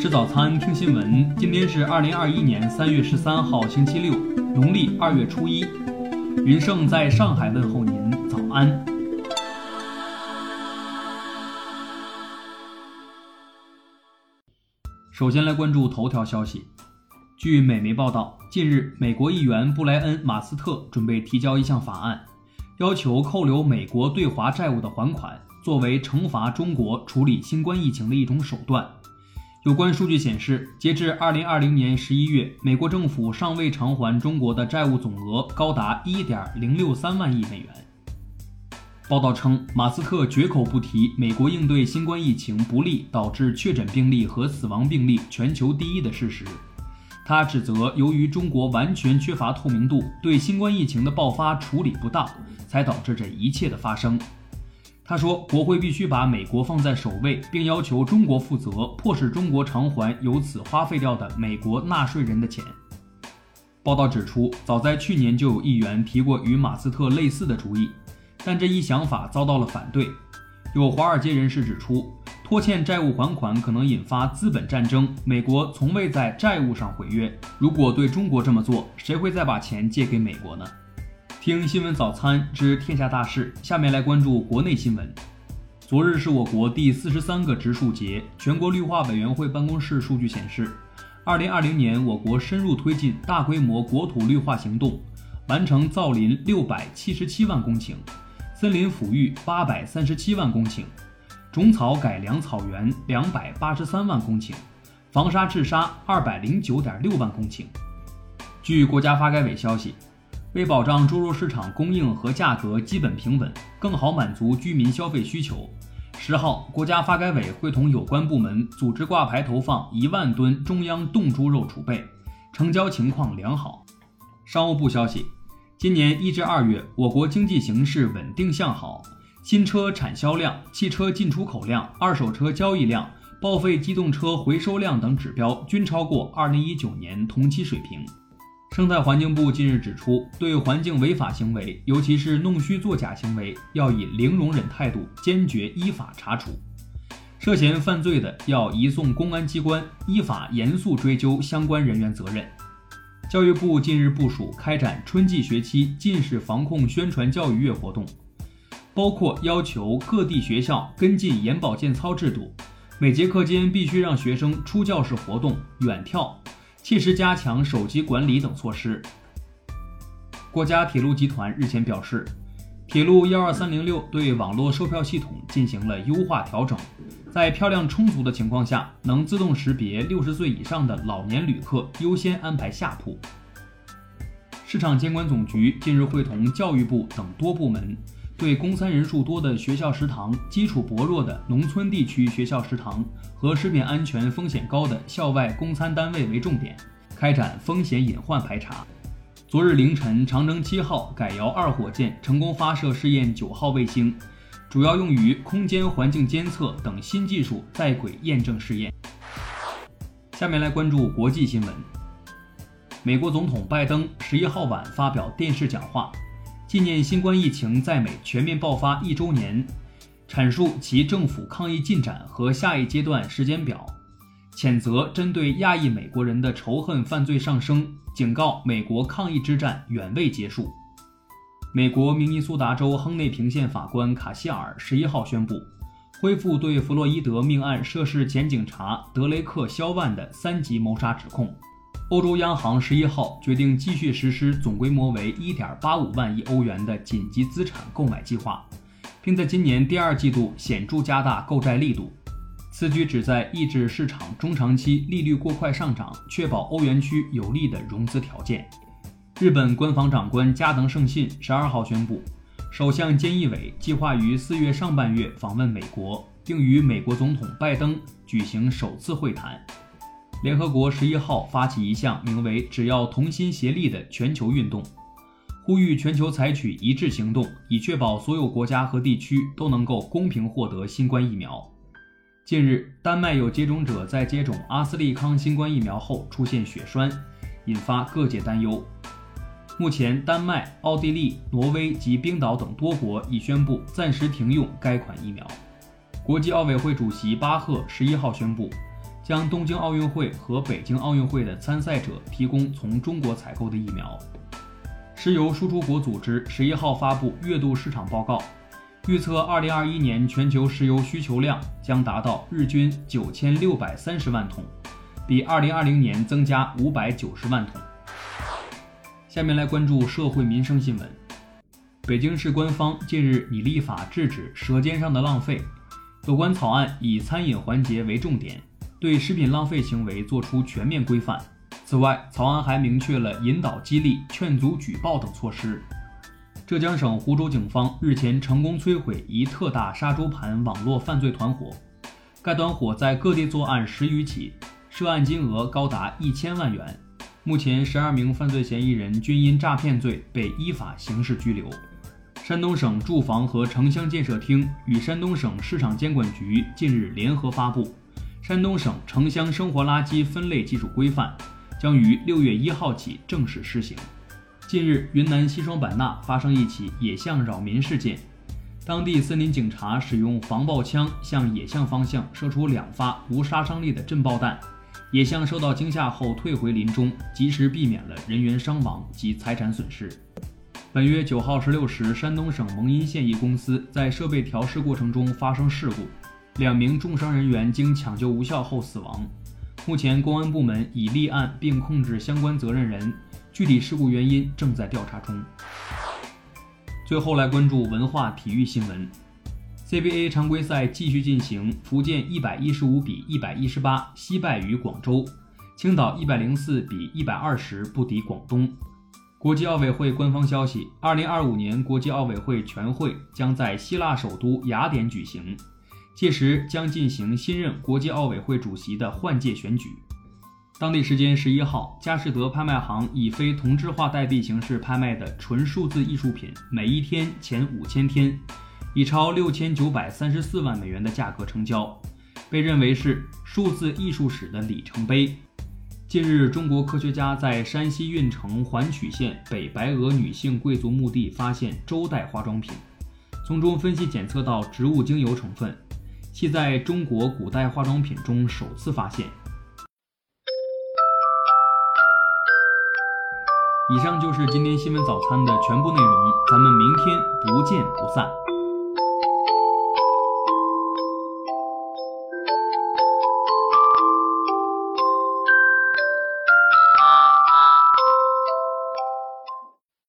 吃早餐，听新闻。今天是二零二一年三月十三号，星期六，农历二月初一。云盛在上海问候您，早安。首先来关注头条消息。据美媒报道，近日，美国议员布莱恩·马斯特准备提交一项法案，要求扣留美国对华债务的还款，作为惩罚中国处理新冠疫情的一种手段。有关数据显示，截至二零二零年十一月，美国政府尚未偿还中国的债务总额高达一点零六三万亿美元。报道称，马斯克绝口不提美国应对新冠疫情不利，导致确诊病例和死亡病例全球第一的事实。他指责，由于中国完全缺乏透明度，对新冠疫情的爆发处理不当，才导致这一切的发生。他说，国会必须把美国放在首位，并要求中国负责，迫使中国偿还由此花费掉的美国纳税人的钱。报道指出，早在去年就有议员提过与马斯特类似的主意，但这一想法遭到了反对。有华尔街人士指出，拖欠债务还款可能引发资本战争。美国从未在债务上毁约，如果对中国这么做，谁会再把钱借给美国呢？听新闻早餐知天下大事，下面来关注国内新闻。昨日是我国第四十三个植树节。全国绿化委员会办公室数据显示，二零二零年我国深入推进大规模国土绿化行动，完成造林六百七十七万公顷，森林抚育八百三十七万公顷，种草改良草原两百八十三万公顷，防沙治沙二百零九点六万公顷。据国家发改委消息。为保障猪肉市场供应和价格基本平稳，更好满足居民消费需求，十号，国家发改委会同有关部门组织挂牌投放一万吨中央冻猪肉储备，成交情况良好。商务部消息，今年一至二月，我国经济形势稳定向好，新车产销量、汽车进出口量、二手车交易量、报废机动车回收量等指标均超过二零一九年同期水平。生态环境部近日指出，对环境违法行为，尤其是弄虚作假行为，要以零容忍态度，坚决依法查处。涉嫌犯罪的，要移送公安机关，依法严肃追究相关人员责任。教育部近日部署开展春季学期近视防控宣传教育月活动，包括要求各地学校跟进眼保健操制度，每节课间必须让学生出教室活动、远眺。切实加强手机管理等措施。国家铁路集团日前表示，铁路幺二三零六对网络售票系统进行了优化调整，在票量充足的情况下，能自动识别六十岁以上的老年旅客优先安排下铺。市场监管总局近日会同教育部等多部门。对供餐人数多的学校食堂、基础薄弱的农村地区学校食堂和食品安全风险高的校外供餐单位为重点，开展风险隐患排查。昨日凌晨，长征七号改遥二火箭成功发射试验九号卫星，主要用于空间环境监测等新技术在轨验证试验。下面来关注国际新闻。美国总统拜登十一号晚发表电视讲话。纪念新冠疫情在美全面爆发一周年，阐述其政府抗疫进展和下一阶段时间表，谴责针对亚裔美国人的仇恨犯罪上升，警告美国抗疫之战远未结束。美国明尼苏达州亨内平县法官卡希尔十一号宣布，恢复对弗洛伊德命案涉事前警察德雷克·肖万的三级谋杀指控。欧洲央行十一号决定继续实施总规模为一点八五万亿欧元的紧急资产购买计划，并在今年第二季度显著加大购债力度。此举旨在抑制市场中长期利率过快上涨，确保欧元区有利的融资条件。日本官房长官加藤胜信十二号宣布，首相菅义伟计划于四月上半月访问美国，并与美国总统拜登举行首次会谈。联合国十一号发起一项名为“只要同心协力”的全球运动，呼吁全球采取一致行动，以确保所有国家和地区都能够公平获得新冠疫苗。近日，丹麦有接种者在接种阿斯利康新冠疫苗后出现血栓，引发各界担忧。目前，丹麦、奥地利、挪威及冰岛等多国已宣布暂时停用该款疫苗。国际奥委会主席巴赫十一号宣布。将东京奥运会和北京奥运会的参赛者提供从中国采购的疫苗。石油输出国组织十一号发布月度市场报告，预测二零二一年全球石油需求量将达到日均九千六百三十万桶，比二零二零年增加五百九十万桶。下面来关注社会民生新闻。北京市官方近日拟立法制止舌尖上的浪费，有关草案以餐饮环节为重点，对食品浪费行为作出全面规范。此外，草案还明确了引导激励、劝阻举报等措施。浙江省湖州警方日前成功摧毁一特大杀猪盘网络犯罪团伙，该团伙在各地作案十余起，涉案金额高达一千万元。目前，十二名犯罪嫌疑人均因诈骗罪被依法刑事拘留。山东省住房和城乡建设厅与山东省市场监管局近日联合发布《山东省城乡生活垃圾分类技术规范》，将于六月一号起正式施行。近日，云南西双版纳发生一起野象扰民事件，当地森林警察使用防爆枪向野象方向射出两发无杀伤力的震爆弹。野象受到惊吓后退回林中，及时避免了人员伤亡及财产损失。本月九号十六时，山东省蒙阴县一公司在设备调试过程中发生事故，两名重伤人员经抢救无效后死亡。目前，公安部门已立案并控制相关责任人，具体事故原因正在调查中。最后来关注文化体育新闻。CBA 常规赛继续进行，福建一百一十五比一百一十八惜败于广州，青岛一百零四比一百二十不敌广东。国际奥委会官方消息：二零二五年国际奥委会全会将在希腊首都雅典举行，届时将进行新任国际奥委会主席的换届选举。当地时间十一号，佳士得拍卖行以非同质化代币形式拍卖的纯数字艺术品，每一天前五千天。以超六千九百三十四万美元的价格成交，被认为是数字艺术史的里程碑。近日，中国科学家在山西运城环曲县北白鹅女性贵族墓地发现周代化妆品，从中分析检测到植物精油成分，系在中国古代化妆品中首次发现。以上就是今天新闻早餐的全部内容，咱们明天不见不散。